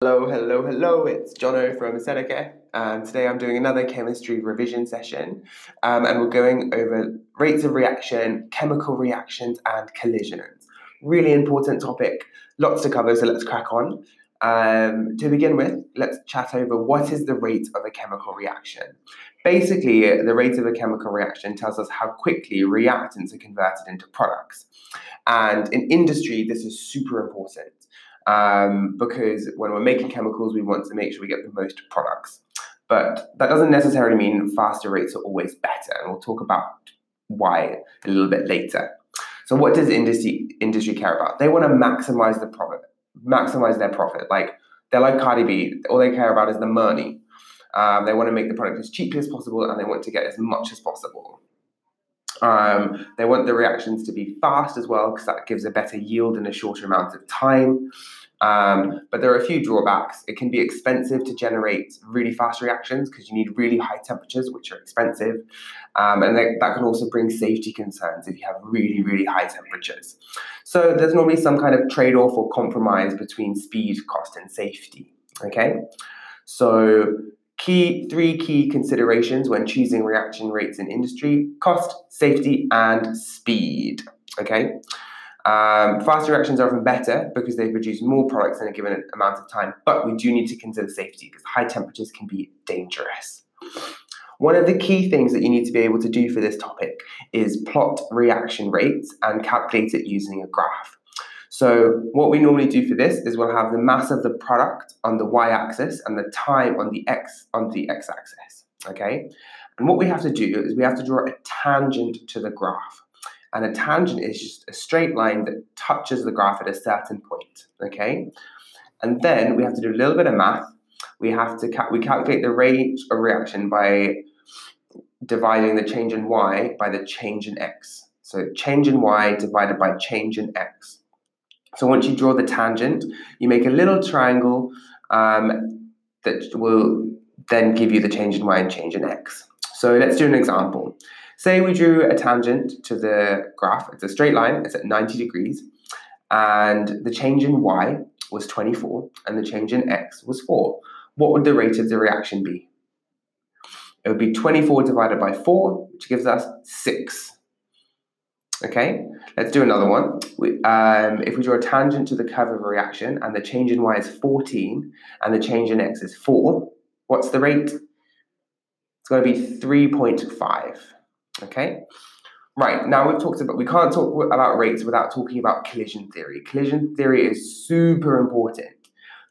Hello, hello, hello, it's Jono from Seneca, and today I'm doing another chemistry revision session, um, and we're going over rates of reaction, chemical reactions, and collisions. Really important topic, lots to cover, so let's crack on. Um, to begin with, let's chat over what is the rate of a chemical reaction. Basically, the rate of a chemical reaction tells us how quickly reactants are converted into products. And in industry, this is super important um, because when we're making chemicals, we want to make sure we get the most products. But that doesn't necessarily mean faster rates are always better, and we'll talk about why a little bit later. So, what does industry industry care about? They want to maximize the profit, maximize their profit. Like they're like Cardi B, all they care about is the money. Um, they want to make the product as cheaply as possible, and they want to get as much as possible. Um, they want the reactions to be fast as well because that gives a better yield in a shorter amount of time. Um, but there are a few drawbacks. It can be expensive to generate really fast reactions because you need really high temperatures, which are expensive. Um, and that, that can also bring safety concerns if you have really, really high temperatures. So there's normally some kind of trade off or compromise between speed, cost, and safety. Okay? So key three key considerations when choosing reaction rates in industry cost safety and speed okay um, reactions are often better because they produce more products in a given amount of time but we do need to consider safety because high temperatures can be dangerous. One of the key things that you need to be able to do for this topic is plot reaction rates and calculate it using a graph. So what we normally do for this is we'll have the mass of the product on the y-axis and the time on the x on the x-axis. Okay, and what we have to do is we have to draw a tangent to the graph, and a tangent is just a straight line that touches the graph at a certain point. Okay, and then we have to do a little bit of math. We have to ca- we calculate the rate of reaction by dividing the change in y by the change in x. So change in y divided by change in x. So once you draw the tangent, you make a little triangle um, that will then give you the change in y and change in x. So let's do an example. Say we drew a tangent to the graph. It's a straight line, it's at 90 degrees, and the change in y was 24, and the change in x was 4. What would the rate of the reaction be? It would be 24 divided by 4, which gives us 6. Okay, let's do another one. We, um, if we draw a tangent to the curve of a reaction and the change in y is 14 and the change in x is 4, what's the rate? It's going to be 3.5. Okay, right, now we've talked about, we can't talk about rates without talking about collision theory. Collision theory is super important.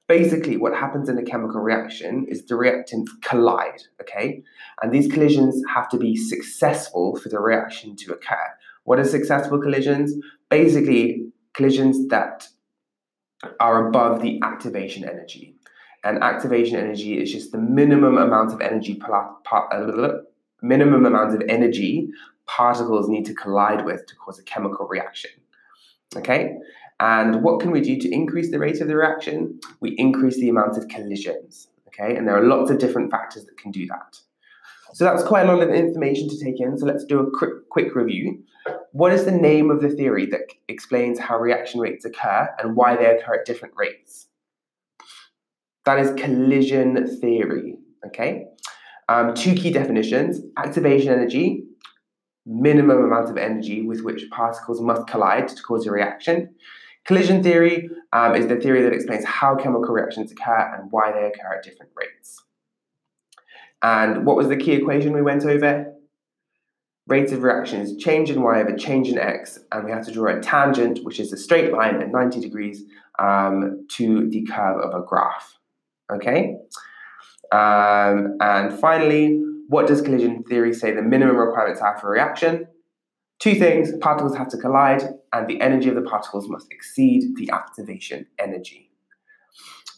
Basically, what happens in a chemical reaction is the reactants collide, okay? And these collisions have to be successful for the reaction to occur. What are successful collisions? Basically, collisions that are above the activation energy. And activation energy is just the minimum amount of energy uh, minimum amount of energy particles need to collide with to cause a chemical reaction. Okay? And what can we do to increase the rate of the reaction? We increase the amount of collisions. Okay? And there are lots of different factors that can do that. So that's quite a lot of information to take in. So let's do a quick, quick review. What is the name of the theory that explains how reaction rates occur and why they occur at different rates? That is collision theory. Okay. Um, two key definitions: activation energy, minimum amount of energy with which particles must collide to cause a reaction. Collision theory um, is the theory that explains how chemical reactions occur and why they occur at different rates. And what was the key equation we went over? Rate of reaction is change in y over change in x, and we have to draw a tangent, which is a straight line at 90 degrees, um, to the curve of a graph. Okay? Um, and finally, what does collision theory say the minimum requirements are for a reaction? Two things particles have to collide, and the energy of the particles must exceed the activation energy.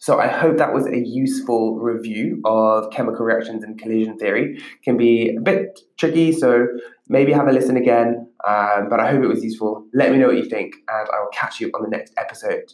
So I hope that was a useful review of chemical reactions and collision theory. Can be a bit tricky, so maybe have a listen again. Um, but I hope it was useful. Let me know what you think, and I will catch you on the next episode.